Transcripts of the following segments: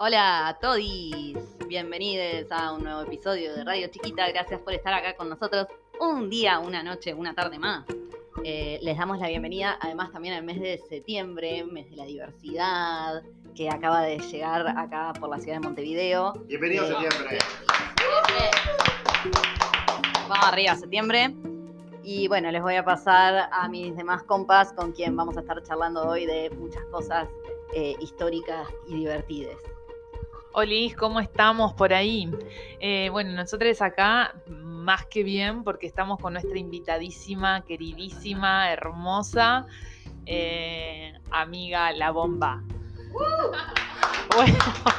Hola a todos, bienvenidos a un nuevo episodio de Radio Chiquita. Gracias por estar acá con nosotros un día, una noche, una tarde más. Eh, les damos la bienvenida además también al mes de septiembre, mes de la diversidad, que acaba de llegar acá por la ciudad de Montevideo. Bienvenido a Eh, septiembre. Vamos arriba, septiembre. Y bueno, les voy a pasar a mis demás compas con quien vamos a estar charlando hoy de muchas cosas eh, históricas y divertidas. Olis, ¿cómo estamos por ahí? Eh, bueno, nosotros acá más que bien porque estamos con nuestra invitadísima, queridísima, hermosa eh, amiga La Bomba. Bueno,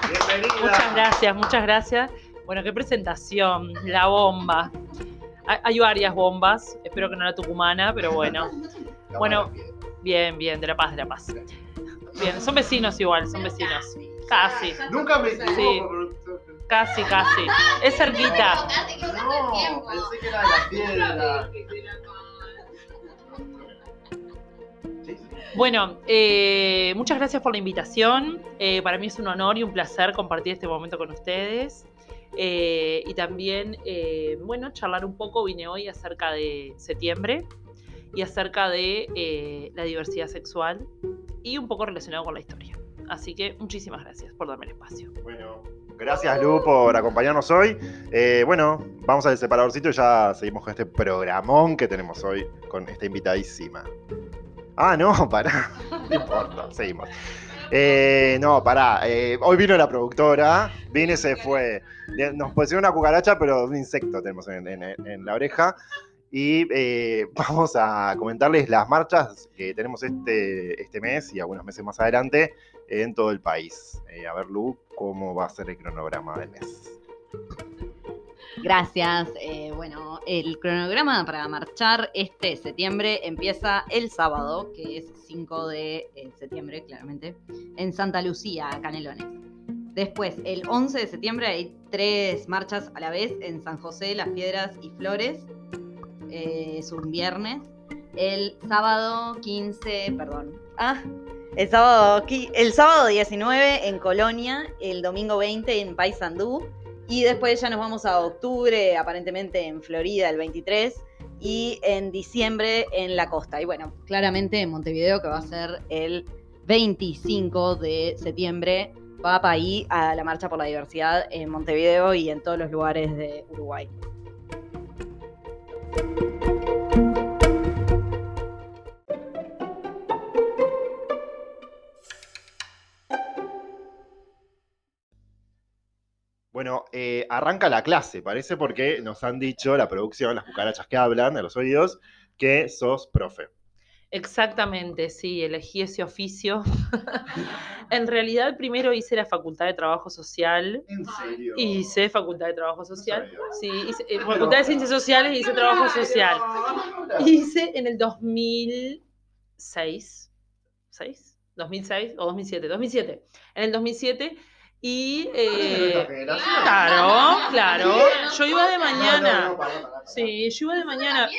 Bienvenida. muchas gracias, muchas gracias. Bueno, qué presentación, La Bomba. Hay, varias bombas, espero que no la tucumana, pero bueno. Bueno. Bien, bien, de La Paz, de La Paz. Bien, son vecinos igual, son vecinos. Casi, Nunca me equivoco. casi, casi. Es cerquita. No, pensé que era de la piedra. Sí, sí. Bueno, eh, muchas gracias por la invitación. Eh, para mí es un honor y un placer compartir este momento con ustedes. Eh, y también, eh, bueno, charlar un poco. Vine hoy acerca de septiembre y acerca de eh, la diversidad sexual y un poco relacionado con la historia. Así que muchísimas gracias por darme el espacio. Bueno, gracias Lu por acompañarnos hoy. Eh, bueno, vamos al separadorcito y ya seguimos con este programón que tenemos hoy con esta invitadísima. Ah, no, pará. No importa, seguimos. Eh, no, pará. eh, hoy vino la productora, vino y se fue. Nos pusieron una cucaracha, pero un insecto tenemos en, la oreja. Y vamos a comentarles las marchas que tenemos este, este mes y algunos meses más adelante en todo el país. Eh, a ver, Lu, cómo va a ser el cronograma del mes. Gracias. Eh, bueno, el cronograma para marchar este septiembre empieza el sábado, que es 5 de eh, septiembre, claramente, en Santa Lucía, Canelones. Después, el 11 de septiembre hay tres marchas a la vez en San José, Las Piedras y Flores. Es un viernes. El sábado 15, perdón. Ah, el sábado, el sábado 19 en Colonia, el domingo 20 en Paysandú. Y después ya nos vamos a octubre, aparentemente en Florida el 23, y en diciembre en la costa. Y bueno, claramente en Montevideo, que va a ser el 25 de septiembre, va para ahí a la Marcha por la Diversidad en Montevideo y en todos los lugares de Uruguay. Bueno, eh, arranca la clase, parece, porque nos han dicho la producción, las cucarachas que hablan a los oídos, que sos profe. Exactamente, sí, elegí ese oficio. en realidad, primero hice la Facultad de Trabajo Social. ¿En serio? Hice Facultad de Trabajo Social. Sí, hice, eh, Facultad de Ciencias Sociales y hice Trabajo Social. Hice en el 2006. ¿6? ¿2006 o 2007? 2007. En el 2007. Y. eh, claro, claro. Yo iba de mañana. Sí, yo iba de mañana.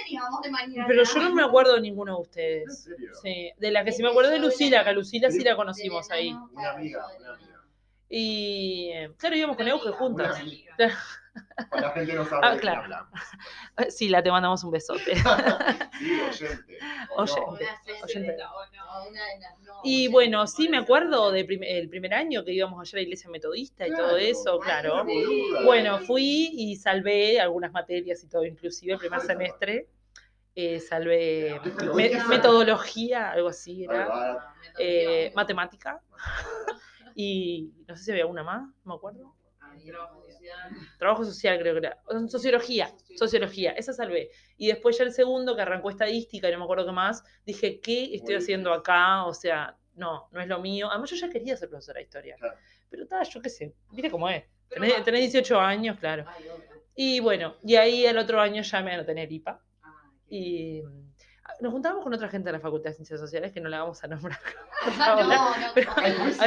Pero yo no me acuerdo de ninguno de ¿En ustedes. Sí, de la que sí me acuerdo de Lucila, que a Lucila sí la conocimos ahí. Una amiga, una amiga. Y eh, claro, íbamos con Euge juntas. La gente no sabe Ah, de claro. hablamos. Sí, la te mandamos un besote. Sí, oyente. ¿o no? Oyente. oyente. Y bueno, sí me acuerdo del primer año que íbamos allá a la iglesia metodista y todo Claro. eso, claro. Boluda. Bueno, fui y salvé algunas materias y todo, inclusive el primer semestre. eh, salvé me- metodología, algo así era. Ah, eh, matemática. Y no sé si había una más, no me acuerdo. Trabajo social, creo que era. Sociología, sociología, esa salvé. Y después ya el segundo, que arrancó estadística y no me acuerdo qué más, dije, ¿qué estoy haciendo acá? O sea, no, no es lo mío. Además, yo ya quería ser profesora de historia. Claro. Pero tal, yo qué sé, mire cómo es. Tenés, tenés 18 años, claro. Y bueno, y ahí el otro año ya me anoté en el IPA. Y mm, nos juntábamos con otra gente de la Facultad de Ciencias Sociales que no la vamos a nombrar. por favor. Pero juicio.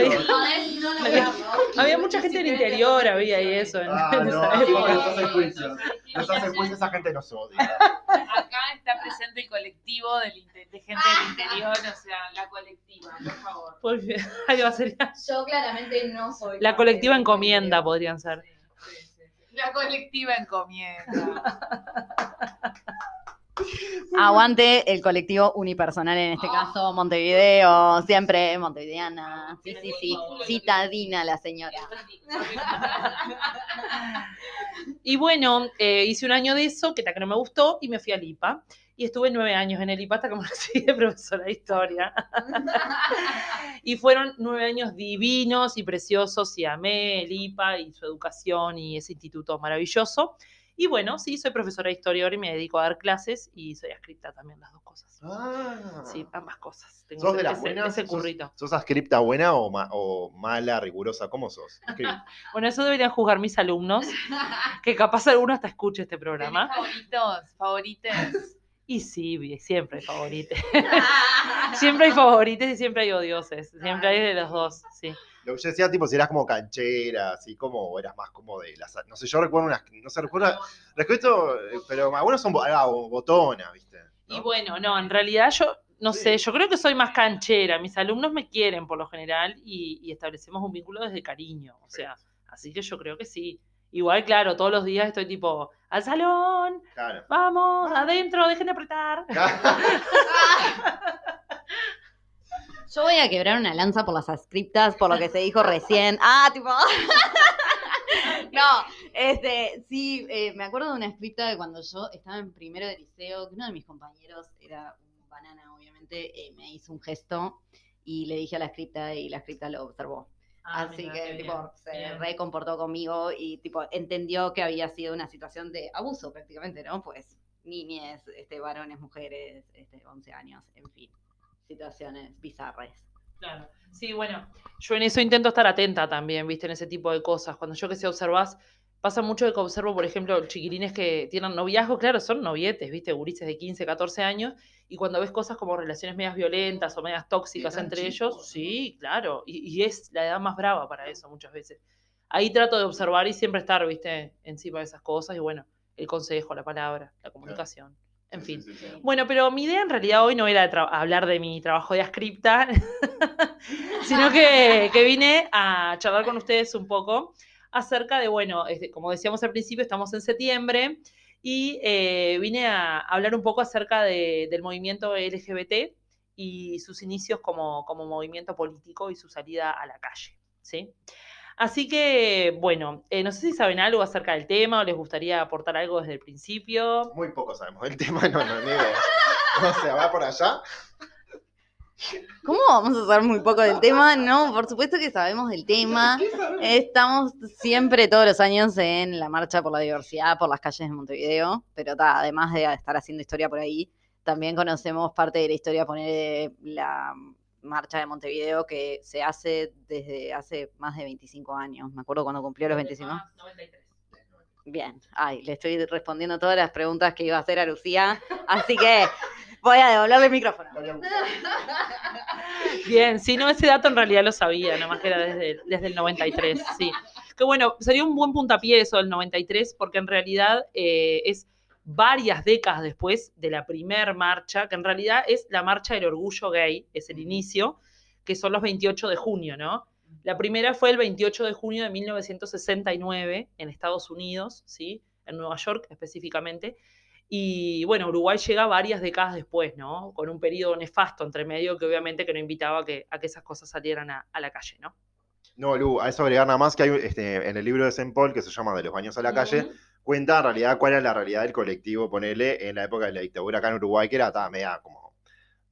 había, había mucha gente del interior, había y eso en, Ah, en no, esa época. nos juicio, esa gente nos odia. Acá está represente el colectivo del de gente del interior, o sea, la colectiva, por favor. Pues, Yo claramente no soy. la colectiva encomienda, podrían ser. Sí, sí, sí. La colectiva encomienda. Aguante el colectivo unipersonal, en este caso Montevideo, siempre montevideana. Sí, sí, sí. Citadina la señora. Y bueno, eh, hice un año de eso, que que no me gustó, y me fui al IPA. Y estuve nueve años en el IPA hasta que me recibí de profesora de historia. y fueron nueve años divinos y preciosos, y amé el IPA y su educación y ese instituto maravilloso. Y bueno, sí, soy profesora de historia ahora y me dedico a dar clases y soy escrita también, las dos cosas. Ah. Sí, ambas cosas. Tengo ¿Sos ese, de las ese- buenas? ese ¿Sos- currito. ¿Sos ascripta buena o, ma- o mala, rigurosa? ¿Cómo sos? Bueno, eso deberían juzgar mis alumnos, que capaz alguno hasta escuche este programa. ¿Tenés favoritos? ¿Favorites? Y sí, siempre hay favorites. siempre hay favorites y siempre hay odioses. Siempre hay de los dos, sí. Lo que yo decía, tipo, si eras como canchera, así como, o eras más como de las. No sé, yo recuerdo unas. No sé, recuerdo. Respeto, eh, pero algunos son ah, ¿viste? ¿no? Y bueno, no, en realidad yo, no Sí. sé, yo creo que soy más canchera. Mis alumnos me quieren por lo general y, y establecemos un vínculo desde cariño. O sea, así que yo creo que sí. Igual, claro, todos los días estoy tipo, al salón, Claro. vamos, adentro, dejen de apretar. Yo voy a quebrar una lanza por las ascriptas, por lo que se dijo recién. Ah, tipo. No, este, sí, eh, me acuerdo de una escripta de cuando yo estaba en primero de liceo, que uno de mis compañeros era un banana, obviamente, eh, me hizo un gesto y le dije a la escripta y la escripta lo observó. Ah, Así mira, que, tipo, bien, se bien. recomportó conmigo y, tipo, entendió que había sido una situación de abuso prácticamente, ¿no? Pues, niñes, este, varones, mujeres, este, 11 años, en fin, situaciones bizarras. Claro. Sí, bueno, yo en eso intento estar atenta también, viste, en ese tipo de cosas. Cuando yo que sé observas, pasa mucho de que observo, por ejemplo, chiquilines que tienen noviazgo, claro, son novietes, viste, gurises de 15, 14 años, y cuando ves cosas como relaciones medias violentas o medias tóxicas entre chicos, ellos, ¿no? sí, claro, y, y es la edad más brava para eso muchas veces. Ahí trato de observar y siempre estar, viste, encima de esas cosas, y bueno, el consejo, la palabra, la comunicación, en Sí, fin. sí, sí, sí. Bueno, pero mi idea en realidad hoy no era hablar de mi trabajo de ascripta, sino que, que vine a charlar con ustedes un poco acerca de, bueno, este, como decíamos al principio, estamos en septiembre y eh, vine a hablar un poco acerca de- del movimiento LGBT y sus inicios como, como movimiento político y su salida a la calle, ¿sí? Así que, bueno, eh, no sé si saben algo acerca del tema o les gustaría aportar algo desde el principio. Muy poco sabemos del tema, no, no, ni idea. O sea, va por allá. ¿Cómo vamos a saber muy poco del tema? No, por supuesto que sabemos del tema. Estamos siempre, todos los años, en la marcha por la diversidad por las calles de Montevideo, pero ta, además de estar haciendo historia por ahí, también conocemos parte de la historia, poner la marcha de Montevideo que se hace desde hace más de 25 años. Me acuerdo cuando cumplió los 25. Ah, 93. Bien, ay, le estoy respondiendo todas las preguntas que iba a hacer a Lucía, así que voy a devolverle el micrófono. Bien, sí, no, ese dato en realidad lo sabía, nomás que era desde, desde el 93, sí. Que bueno, sería un buen puntapié eso del 93, porque en realidad eh, es varias décadas después de la primer marcha, que en realidad es la marcha del orgullo gay, es el inicio, que son los 28 de junio, ¿no? La primera fue el 28 de junio de 1969 en Estados Unidos, ¿sí? En Nueva York específicamente. Y bueno, Uruguay llega varias décadas después, ¿no? Con un periodo nefasto entre medio que obviamente que no invitaba a que, a que esas cosas salieran a, a la calle, ¿no? No, Lu, a eso agregar nada más que hay este, en el libro de Saint Paul, que se llama De los baños a la calle, cuenta en realidad cuál era la realidad del colectivo, ponele, en la época de la dictadura acá en Uruguay, que era estaba media como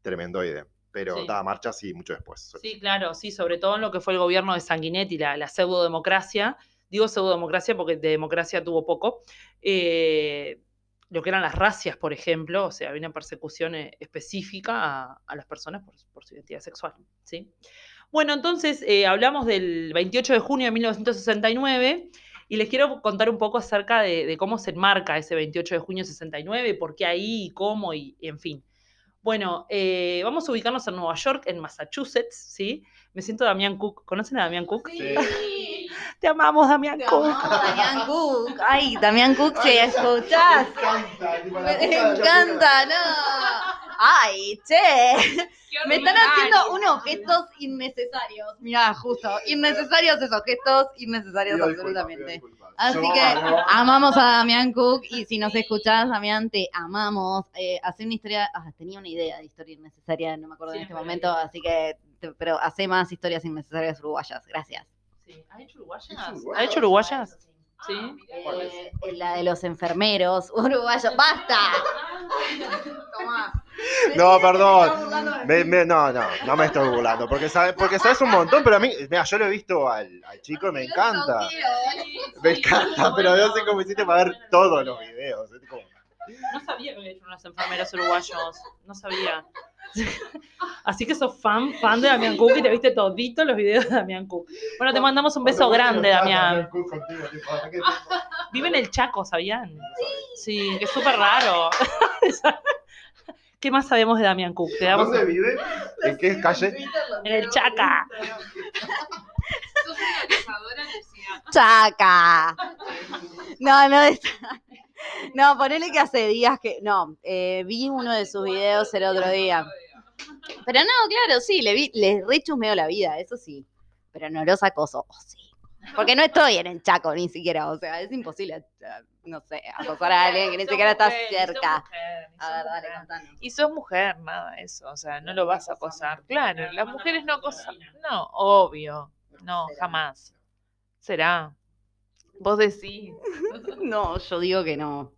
tremendoide. Pero Sí. estaba marcha sí mucho después. Sí, claro, sí, sobre todo en lo que fue el gobierno de Sanguinetti, la, la pseudodemocracia. Digo pseudodemocracia porque de democracia tuvo poco. Eh, lo que eran las racias, por ejemplo, o sea, había una persecución eh, específica a, a las personas por, por su identidad sexual, ¿sí? Bueno, entonces eh, hablamos del 28 de junio de 1969 y les quiero contar un poco acerca de, de cómo se enmarca ese 28 de junio de 69, por qué ahí, y cómo, y, y en fin. Bueno, eh, vamos a ubicarnos en Nueva York, en Massachusetts, ¿sí? Me siento Damián Cook. ¿Conocen a Damián Cook? Sí. Te amamos, Damián Te Cook. amamos, Damián Cook. Ay, Damián Cook, si escuchás. Me encanta, no. Ay, che. Me están haciendo unos gestos innecesarios. Mirá, justo. Innecesarios esos gestos, innecesarios absolutamente. Así que amamos a Damián Cook y si nos escuchás, Damián, te amamos. Eh, hace una historia, ah, tenía una idea de historia innecesaria, no me acuerdo en este momento, así que, te- pero hace más historias innecesarias uruguayas. Gracias. Sí. ¿Ha hecho uruguayas? ¿Ha hecho uruguayas? Sí. Eh, la de los enfermeros uruguayos. ¡Basta! No, perdón. Me- me- no, no, no me estoy burlando, porque sabes, porque sabes un montón, pero a mí, mira, yo lo he visto al, al chico y me encanta. Me encanta, pero no sé cómo hiciste para ver todos los videos. No sabía que había hecho unos enfermeros uruguayos. No sabía. Así que sos fan, fan de Damián Cook y te viste todito los videos de Damián Cook. Bueno, te mandamos un beso grande, Damián. Vive en el Chaco, ¿sabían? Sí, que es súper raro. ¿Qué más sabemos de Damián Cook? Te damos ¿Dónde vive? ¿En qué calle? en el Chaca. Sos una acosadora, Lucía. Chaca. No, no es. No, ponele que hace días que. No, eh, vi uno de sus videos el otro día. Pero no, claro, sí, le vi, le rechusmeo la vida, eso sí. Pero no los acoso, oh, sí. Porque no estoy en el Chaco ni siquiera, o sea, es imposible, no sé, acosar a alguien que ni siquiera está cerca. A ver, dale, contanos. Y sos mujer, nada, eso, o sea, no lo vas a acosar. Claro, las mujeres no acosan. No, obvio, no, jamás. ¿Será? Vos decís. No, yo digo que no.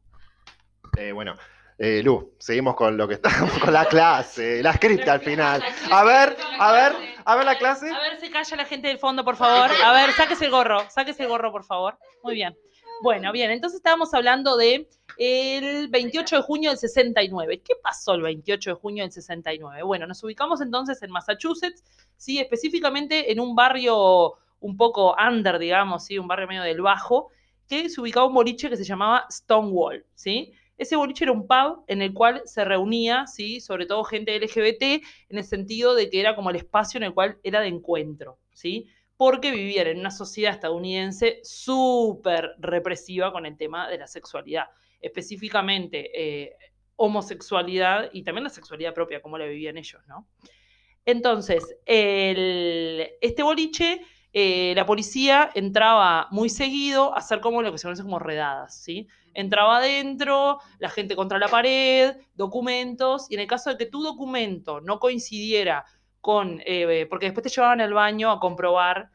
Eh, bueno, eh, Lu, seguimos con lo que estamos, con la clase, la scripta al final. A ver, a ver, a ver la clase. A ver, se calla la gente del fondo, por favor. A ver, sáquese el gorro, sáquese el gorro, por favor. Muy bien. Bueno, bien, entonces estábamos hablando de el 28 de junio del 69. ¿Qué pasó el 28 de junio del 69? Bueno, nos ubicamos entonces en Massachusetts, sí, específicamente en un barrio un poco under, digamos, sí, un barrio medio del bajo, que se ubicaba un boliche que se llamaba Stonewall, ¿sí? Ese boliche era un pub en el cual se reunía, ¿sí? sobre todo gente LGBT, en el sentido de que era como el espacio en el cual era de encuentro, ¿sí? Porque vivían en una sociedad estadounidense súper represiva con el tema de la sexualidad, específicamente eh, homosexualidad y también la sexualidad propia, como la vivían ellos, ¿no? Entonces, el- este boliche, eh, la policía entraba muy seguido a hacer como lo que se conoce como redadas, ¿sí? Entraba adentro, la gente contra la pared, documentos, y en el caso de que tu documento no coincidiera con, eh, porque después te llevaban al baño a comprobar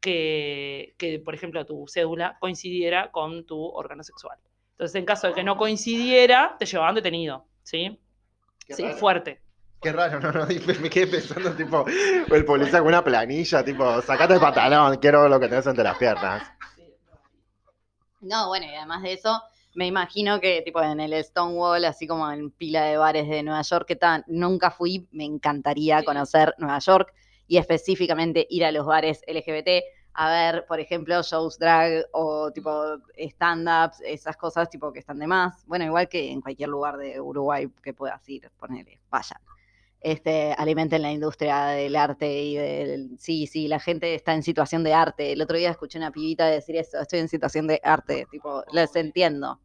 que, que, por ejemplo, tu cédula coincidiera con tu órgano sexual. Entonces, en caso de que no coincidiera, te llevaban detenido, ¿sí? Qué Sí, raro. fuerte. Qué raro, no, no, me quedé pensando, tipo, el policía con una planilla, tipo, sacate el pantalón, quiero lo que tenés entre las piernas. No, bueno, y además de eso, me imagino que tipo en el Stonewall, así como en pila de bares de Nueva York, que tan, nunca fui, me encantaría conocer Nueva York y específicamente ir a los bares LGBT a ver, por ejemplo, shows drag o tipo stand-ups, esas cosas tipo que están de más. Bueno, igual que en cualquier lugar de Uruguay que puedas ir, ponele, vayan. Este, alimenten la industria del arte y del... Sí, sí, la gente está en situación de arte. El otro día escuché una pibita decir eso, estoy en situación de arte, tipo, les entiendo.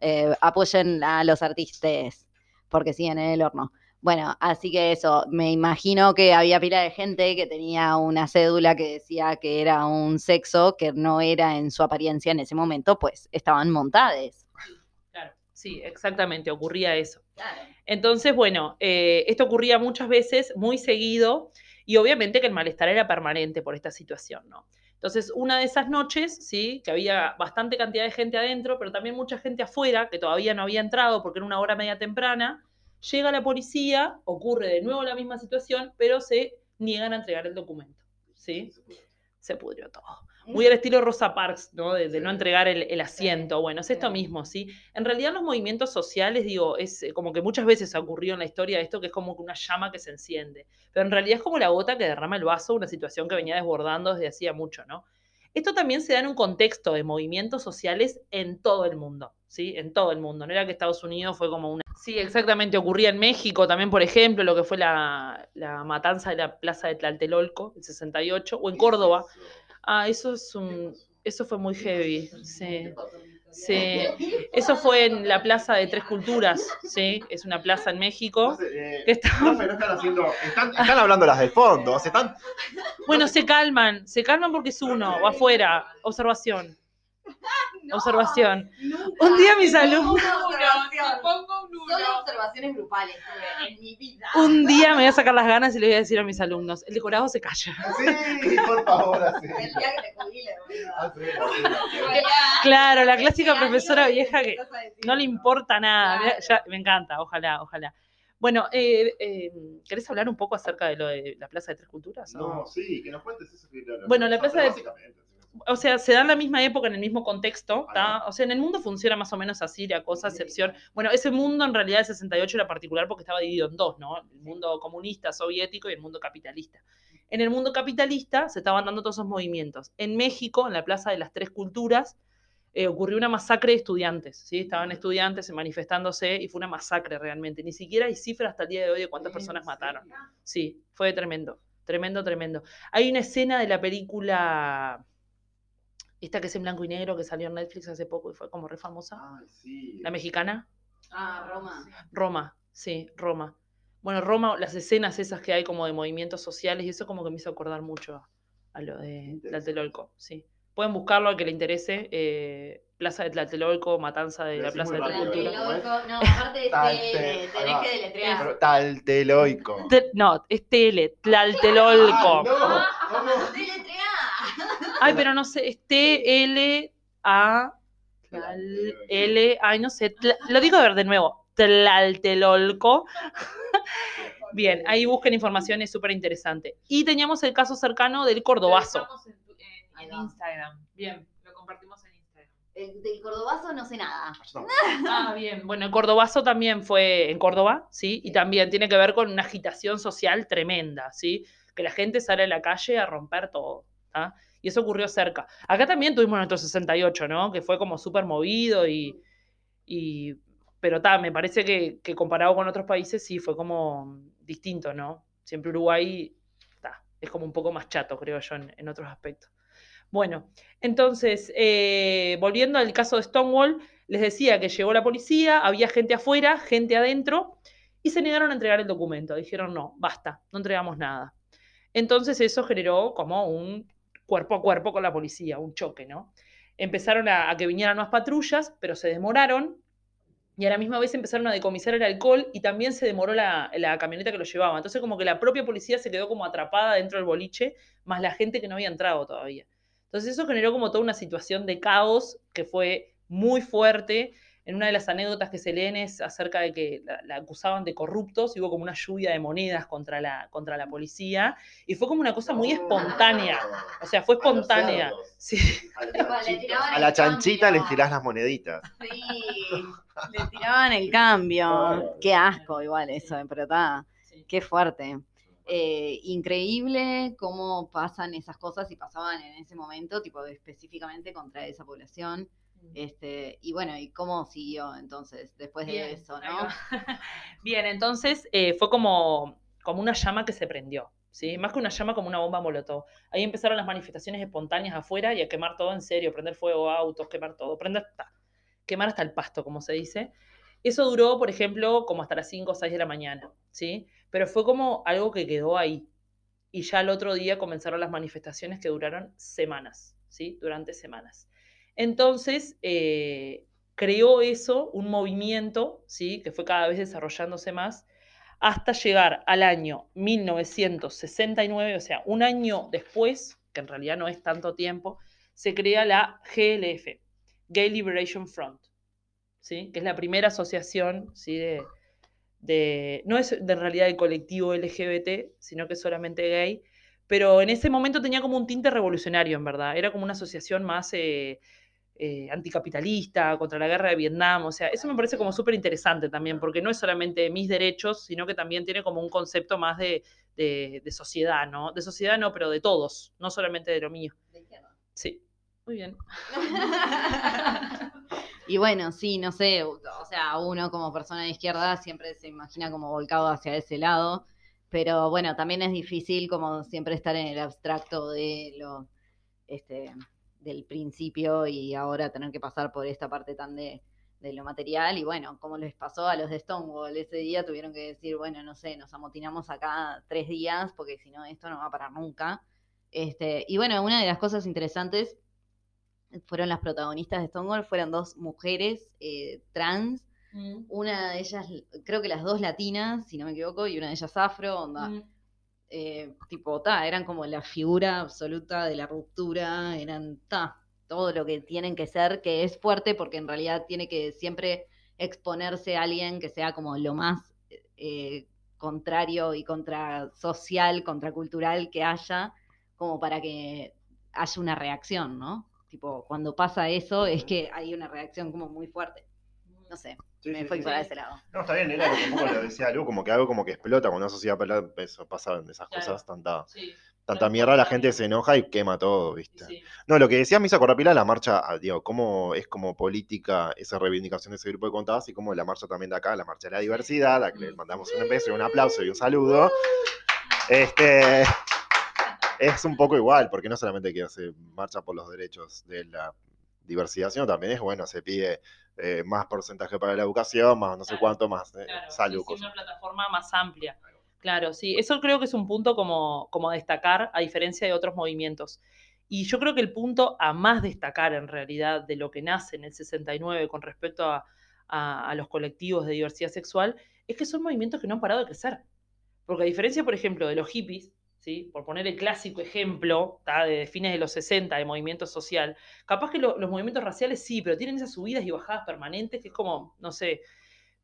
Eh, apoyen a los artistas, porque siguen en el horno. Bueno, así que eso, me imagino que había pila de gente que tenía una cédula que decía que era un sexo que no era en su apariencia en ese momento, pues estaban montadas. Sí, exactamente, ocurría eso. Entonces, bueno, eh, esto ocurría muchas veces, muy seguido, y obviamente que el malestar era permanente por esta situación, ¿no? Entonces, una de esas noches, sí, que había bastante cantidad de gente adentro, pero también mucha gente afuera, que todavía no había entrado porque era una hora media temprana, llega la policía, ocurre de nuevo la misma situación, pero se niegan a entregar el documento, ¿sí? Se pudrió todo. Muy al estilo Rosa Parks, ¿no? De, de no entregar el, el asiento. Bueno, es esto mismo, ¿sí? En realidad los movimientos sociales, digo, es eh, como que muchas veces ha ocurrido en la historia esto que es como una llama que se enciende. Pero en realidad es como la gota que derrama el vaso, una situación que venía desbordando desde hacía mucho, ¿no? Esto también se da en un contexto de movimientos sociales en todo el mundo, ¿sí? En todo el mundo. No era que Estados Unidos fue como una... Sí, exactamente. Ocurría en México también, por ejemplo, lo que fue la, la matanza de la plaza de Tlatelolco, el 68, o en Córdoba. Ah, eso es un, eso fue muy heavy, sí. Sí, eso fue en la Plaza de Tres Culturas, sí, es una plaza en México. Eh, que está- no están haciendo. Están, están hablando las del fondo. Se están. Bueno, se calman, se calman porque es uno, o afuera, observación, observación. Un día mis alumnos, pongo un observaciones grupales en mi vida. un día me voy a sacar las ganas y le voy a decir a mis alumnos, el decorado se calla. Sí, por favor, así. El día que te así, así. Claro, la clásica profesora vieja que no le importa nada. Ya- me encanta, ojalá, ojalá. Bueno, eh, eh, ¿querés hablar un poco acerca de lo de la Plaza de Tres Culturas? o No, sí, que nos cuentes eso. que Bueno, la plaza de- básicamente. O sea, se da en la misma época, en el mismo contexto, ¿tá? O sea, en el mundo funciona más o menos así la cosa, excepción. Bueno, ese mundo en realidad el 68 era particular porque estaba dividido en dos, ¿no? El mundo comunista, soviético y el mundo capitalista. En el mundo capitalista se estaban dando todos esos movimientos. En México, en la Plaza de las Tres Culturas, eh, ocurrió una masacre de estudiantes, ¿sí? Estaban estudiantes manifestándose y fue una masacre realmente. Ni siquiera hay cifras hasta el día de hoy de cuántas personas mataron. Sí, fue tremendo, tremendo, tremendo. Hay una escena de la película, esta que es en blanco y negro, que salió en Netflix hace poco y fue como re famosa, sí. la mexicana, Ah, Roma. Roma, sí, Roma. Bueno, Roma, las escenas esas que hay como de movimientos sociales y eso como que me hizo acordar mucho a lo de Tlatelolco, sí. Pueden buscarlo al que le interese, eh, Plaza de Tlatelolco, Matanza de la Plaza de Culturas. ¿cómo es? No, aparte de Tal, te- ahí tenés que deletrear. Talteloico. Te- No, es Tele, Tlaltelolco. Ay, no, ¿cómo? Ay, pero no sé, es T-L-A. L, ay, no sé, lo digo a ver de nuevo, Tlaltelolco. Bien, ahí busquen información, es súper interesante. Y teníamos el caso cercano del Cordobazo. En. Instagram. Bien, lo compartimos en Instagram. El del cordobazo no sé nada. No. Ah, bien. Bueno, el Cordobazo también fue en Córdoba, ¿sí? Y también tiene que ver con una agitación social tremenda, ¿sí? Que la gente sale a la calle a romper todo. Y eso ocurrió cerca. Acá también tuvimos nuestro 68, ¿no? Que fue como súper movido y, y... Pero ta, me parece que, comparado con otros países sí fue como distinto, ¿no? Siempre Uruguay ta, es como un poco más chato, creo yo, en, en otros aspectos. Bueno, entonces, eh, volviendo al caso de Stonewall, les decía que llegó la policía, había gente afuera, gente adentro, y se negaron a entregar el documento. Dijeron, no, basta, no entregamos nada. Entonces eso generó como un cuerpo a cuerpo con la policía, un choque, ¿no? Empezaron a, que vinieran más patrullas, pero se demoraron, y a la misma vez empezaron a decomisar el alcohol y también se demoró la, la camioneta que lo llevaba. Entonces como que la propia policía se quedó como atrapada dentro del boliche, más la gente que no había entrado todavía. Entonces eso generó como toda una situación de caos que fue muy fuerte. En una de las anécdotas que se leen es acerca de que la, la acusaban de corruptos y hubo como una lluvia de monedas contra la, contra la policía y fue como una cosa muy espontánea. O sea, fue espontánea. Sí. A la le tiraban a la chanchita les tirás las moneditas. Sí. Le tiraban el cambio. Qué asco, igual eso, pero está. Qué fuerte. Eh, increíble cómo pasan esas cosas y pasaban en ese momento, tipo específicamente contra esa población. Este, y bueno, y cómo siguió entonces después de eso, ¿no? Bien, entonces eh, fue como, como una llama que se prendió, ¿sí? Más que una llama, como una bomba molotov. Ahí empezaron las manifestaciones espontáneas afuera y a quemar todo en serio, prender fuego a autos, quemar todo, prender hasta, quemar hasta el pasto, como se dice. Eso duró, por ejemplo, como hasta las 5 o 6 de la mañana, ¿sí? Pero fue como algo que quedó ahí. Y ya el otro día comenzaron las manifestaciones que duraron semanas, ¿sí? Durante semanas. Entonces, eh, creó eso, un movimiento, ¿sí? que fue cada vez desarrollándose más, hasta llegar al año 1969, o sea, un año después, que en realidad no es tanto tiempo, se crea la GLF, Gay Liberation Front, ¿sí? que es la primera asociación ¿sí? de, no es de en realidad el colectivo LGBT, sino que es solamente gay, pero en ese momento tenía como un tinte revolucionario, en verdad, era como una asociación más... eh, eh, anticapitalista, contra la guerra de Vietnam, o sea, eso me parece como súper interesante también, porque no es solamente mis derechos, sino que también tiene como un concepto más de, de- de sociedad, ¿no? De sociedad no, pero de todos, no solamente de lo mío. Sí, muy bien. Y bueno, sí, no sé, o o sea, uno como persona de izquierda siempre se imagina como volcado hacia ese lado, pero bueno, también es difícil como siempre estar en el abstracto de lo, este, del principio y ahora tener que pasar por esta parte tan de, de lo material. Y bueno, como les pasó a los de Stonewall, ese día tuvieron que decir, bueno, no sé, nos amotinamos acá tres días porque si no, esto no va a parar nunca. Este, y bueno, una de las cosas interesantes fueron las protagonistas de Stonewall, fueron dos mujeres eh, trans, Mm, una de ellas, creo que las dos latinas, si no me equivoco, y una de ellas afro, onda, mm. Eh, tipo, ta, eran como la figura absoluta de la ruptura, eran, ta, todo lo que tienen que ser, que es fuerte porque en realidad tiene que siempre exponerse a alguien que sea como lo más eh, contrario y contra social, contracultural que haya, como para que haya una reacción, ¿no? Tipo, cuando pasa eso es que hay una reacción como muy fuerte. No sé, Sí, me sí, fui sí. para ese lado. No, está bien, era lo que un poco lo decía Lu, como que algo como que explota cuando una sociedad pelada, eso pasan esas Claro. cosas, tanta, Sí, tanta mierda, la gente se enoja y quema todo, ¿viste? sí. No, lo que decía me hizo acordar pila la marcha, ah, digo, cómo es como política esa reivindicación de ese grupo de contadas y como la marcha también de acá, la marcha de la diversidad, a la que le mandamos un beso y un aplauso y un saludo. Este es un poco igual, porque no solamente que se marcha por los derechos de la diversidad, sino también es bueno, se pide eh, más porcentaje para la educación, más no sé Claro, cuánto, más eh, Claro, salud, cosas. una plataforma más amplia. Claro, sí, eso creo que es un punto como, como a destacar, a diferencia de otros movimientos. Y yo creo que el punto a más destacar en realidad de lo que nace en el 69 con respecto a, a- a los colectivos de diversidad sexual es que son movimientos que no han parado de crecer. Porque a diferencia, por ejemplo, de los hippies, por poner el clásico ejemplo de fines de los 60 de movimiento social, capaz que lo- los movimientos raciales sí, pero tienen esas subidas y bajadas permanentes que es como, no sé,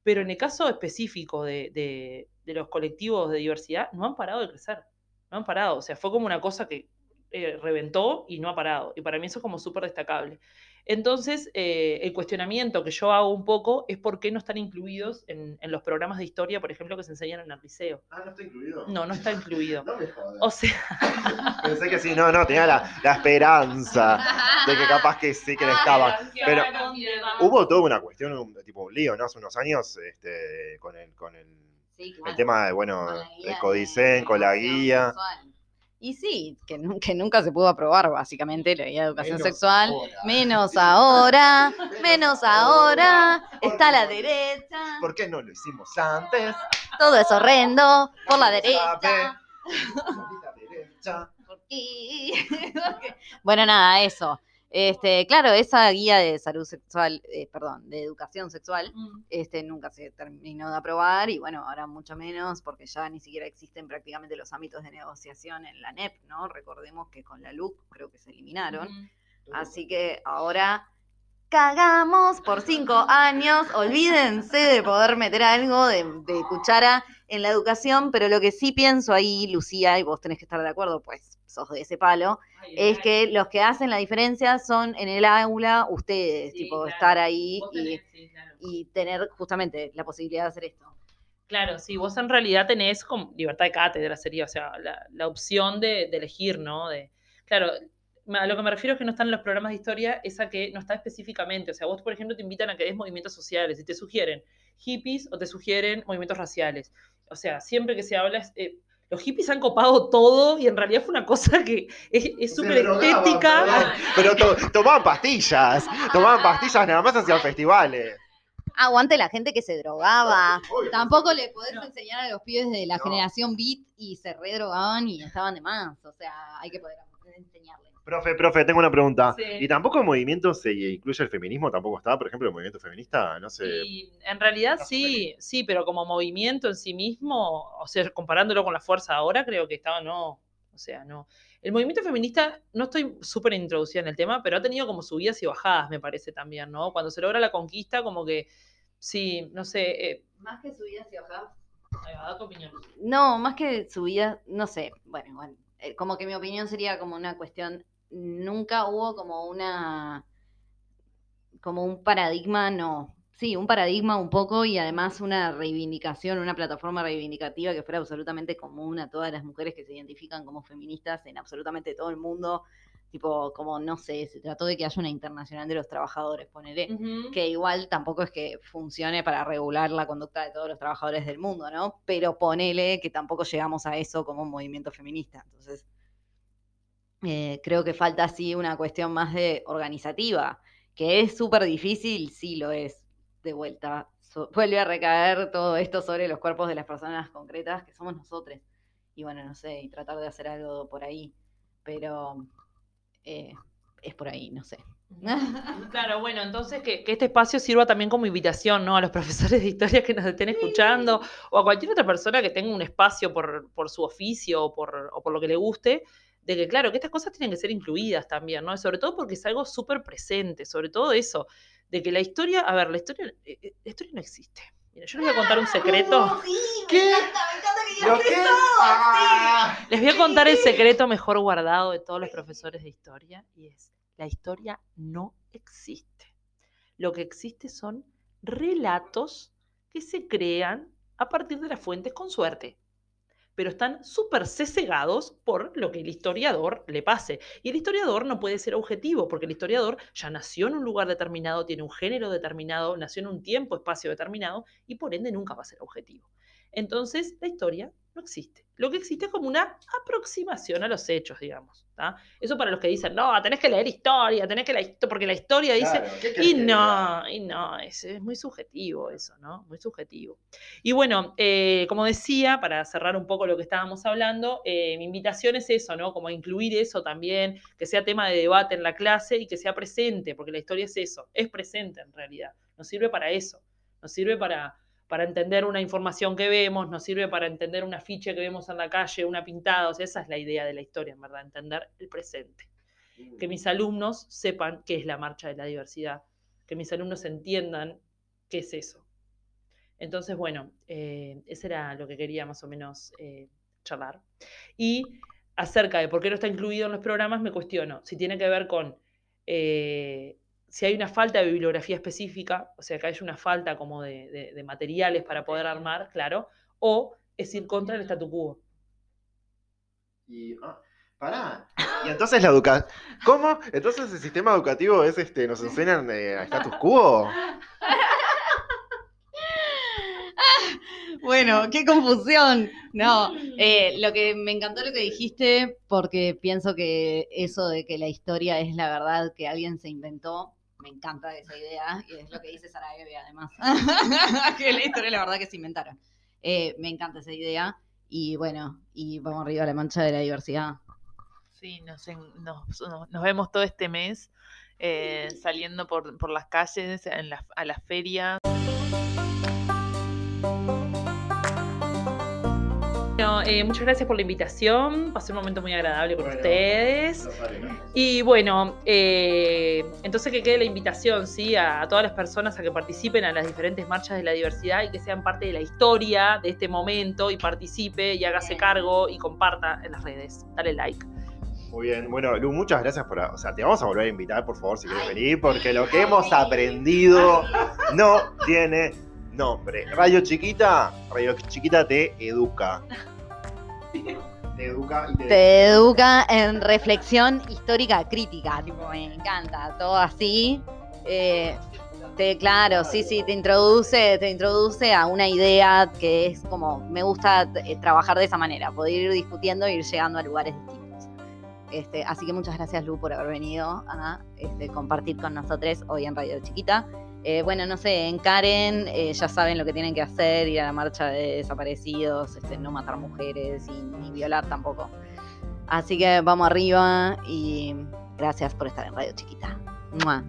pero en el caso específico de los colectivos de diversidad, no han parado de crecer. No han parado. O sea, fue como una cosa que eh, reventó y no ha parado. Y para mí eso es como súper destacable. Entonces, eh, el cuestionamiento que yo hago un poco es por qué no están incluidos en, en los programas de historia, por ejemplo, que se enseñan en el liceo. Ah, no está incluido. No, no está incluido. No me jodas. O sea, Pensé que sí, no, no, tenía la, la esperanza de que capaz que sí que le estaba. Pero hubo toda una cuestión, un, tipo un lío, ¿no? Hace unos años, este, con el, con el, Sí, el tema de, bueno, Con la guía el de Codicen, con la guía. Y sí, que, nu- que nunca se pudo aprobar, básicamente, la guía de educación Menos sexual. ahora. Menos ahora, menos ahora, está a la derecha, ¿Por qué no lo hicimos antes? todo es horrendo, por la derecha. ¿Por qué? bueno, nada, eso. Este, claro, esa guía de salud sexual, eh, perdón, de educación sexual, mm, este nunca se terminó de aprobar y bueno, ahora mucho menos porque ya ni siquiera existen prácticamente los ámbitos de negociación en la NEP, ¿no? Recordemos que con la LUC creo que se eliminaron. mm. Así que ahora cagamos por cinco años. Olvídense de poder meter algo de, de cuchara en la educación, pero lo que sí pienso ahí, Lucía, y vos tenés que estar de acuerdo, pues sos de ese palo, Ay, es que los que hacen la diferencia son en el aula ustedes, Sí, tipo claro. estar ahí y, tenés, sí, claro. y tener justamente la posibilidad de hacer esto. Claro, sí, vos en realidad tenés como libertad de cátedra, sería, o sea, la, la opción de, de elegir, ¿no? De, claro, a lo que me refiero es que no están en los programas de historia, es a que no está específicamente. O sea, vos, por ejemplo, te invitan a que des movimientos sociales y te sugieren hippies o te sugieren movimientos raciales. O sea, siempre que se habla, eh, los hippies han copado todo y en realidad fue una cosa que es súper drogaban, estética. Pero to- tomaban pastillas, tomaban pastillas, nada más hacían festivales. Aguante la gente que se drogaba. Obvio. Tampoco le podés No. enseñar a los pibes de la No. generación beat y se redrogaban y estaban de más. O sea, hay que poder enseñarles. Profe, profe, tengo una pregunta. Sí. ¿Y tampoco el movimiento se incluye el feminismo? ¿Tampoco está? Por ejemplo, el movimiento feminista, no sé. Y en realidad sí, sí, pero como movimiento en sí mismo, o sea, comparándolo con la fuerza ahora, creo que estaba, no, o sea, no. El movimiento feminista, no estoy súper introducida en el tema, pero ha tenido como subidas y bajadas, me parece también, ¿no? Cuando se logra la conquista, como que, sí, no sé, eh, Más que subidas y bajadas. da tu opinión. No, más que subidas, no sé. Bueno, bueno. Eh, como que mi opinión sería como una cuestión. Nunca hubo como una. como un paradigma, no. Sí, un paradigma un poco y además una reivindicación, una plataforma reivindicativa que fuera absolutamente común a todas las mujeres que se identifican como feministas en absolutamente todo el mundo. Tipo, como no sé, se trató de que haya una internacional de los trabajadores, ponele que igual tampoco es que funcione para regular la conducta de todos los trabajadores del mundo, ¿no? Pero ponele que tampoco llegamos a eso como un movimiento feminista. Entonces, Eh, creo que falta así una cuestión más de organizativa, que es súper difícil, sí lo es, de vuelta. So- vuelve a recaer todo esto sobre los cuerpos de las personas concretas que somos nosotros. Y bueno, no sé, y tratar de hacer algo por ahí. Pero eh, es por ahí, no sé. Claro, bueno, entonces que, que este espacio sirva también como invitación, ¿no? A los profesores de historia que nos estén escuchando o a cualquier otra persona que tenga un espacio por, por su oficio o por, o por lo que le guste, de que, claro, que estas cosas tienen que ser incluidas también, ¿no? Sobre todo porque es algo súper presente, sobre todo eso, de que la historia, a ver, la historia, eh, eh, la historia no existe. Mira, yo les voy a contar un secreto. ¿Qué? ¿Lo qué? Ah. Les voy a contar el secreto mejor guardado de todos los profesores de historia y es, la historia no existe. Lo que existe son relatos que se crean a partir de las fuentes con suerte, pero están súper sesegados por lo que el historiador le pase. Y el historiador no puede ser objetivo, porque el historiador ya nació en un lugar determinado, tiene un género determinado, nació en un tiempo, espacio determinado, y por ende nunca va a ser objetivo. Entonces, la historia no existe. Lo que existe es como una aproximación a los hechos, digamos. ¿tá? Eso para los que dicen, no, tenés que leer historia, tenés que histo- porque la historia dice, Claro, ¿qué querés y no, y no, es, es muy subjetivo eso, ¿no? Muy subjetivo. Y bueno, eh, como decía, para cerrar un poco lo que estábamos hablando, eh, mi invitación es eso, ¿no? Como incluir eso también, que sea tema de debate en la clase y que sea presente, porque la historia es eso, es presente en realidad, nos sirve para eso, nos sirve para, para entender una información que vemos, nos sirve para entender un afiche que vemos en la calle, una pintada, o sea, esa es la idea de la historia, en verdad, entender el presente que mis alumnos sepan qué es la marcha de la diversidad, que mis alumnos entiendan qué es eso. Entonces, bueno, eh, eso era lo que quería más o menos eh, charlar. Y acerca de por qué no está incluido en los programas, me cuestiono si tiene que ver con eh, si hay una falta de bibliografía específica, o sea, que hay una falta como de, de- de materiales para poder armar, claro, o es ir contra el statu quo. Y, ah, pará. Y entonces la educación. ¿Cómo? Entonces el sistema educativo es este, nos enseñan eh, a status quo. Bueno, qué confusión. No, eh, lo que me encantó lo que dijiste, porque pienso que eso de que la historia es la verdad que alguien se inventó, me encanta esa idea, y es lo que dice Sara Eve además, que la historia la verdad que se inventaron. Eh, me encanta esa idea, y bueno, y vamos arriba a la mancha de la diversidad. Sí, nos, nos, nos- nos vemos todo este mes eh, saliendo por, por las calles, en la- a las ferias. Eh, muchas gracias por la invitación, pasé un momento muy agradable con ustedes. Y bueno, eh, entonces que quede la invitación, ¿sí? A, a todas las personas a que participen a las diferentes marchas de la diversidad y que sean parte de la historia de este momento y participe y hágase cargo y comparta en las redes. Dale like. Muy bien, bueno, Lu, muchas gracias por. O sea, te vamos a volver a invitar, por favor, si quieres venir, porque lo que hemos aprendido no tiene nombre. Radio Chiquita, Radio Chiquita te educa. Te educa y te. Te educa en reflexión histórica crítica, tipo, me encanta, todo así. Eh, te, claro, sí, sí, te introduce, te introduce a una idea que es como, me gusta eh, trabajar de esa manera, poder ir discutiendo e ir llegando a lugares distintos. Este, así que muchas gracias Lu por haber venido a este, compartir con nosotros hoy en Radio Chiquita. Eh, bueno, no sé, en Karen eh, ya saben lo que tienen que hacer, ir a la marcha de desaparecidos, este, no matar mujeres y ni violar tampoco. Así que vamos arriba y gracias por estar en Radio Chiquita. ¡Mua!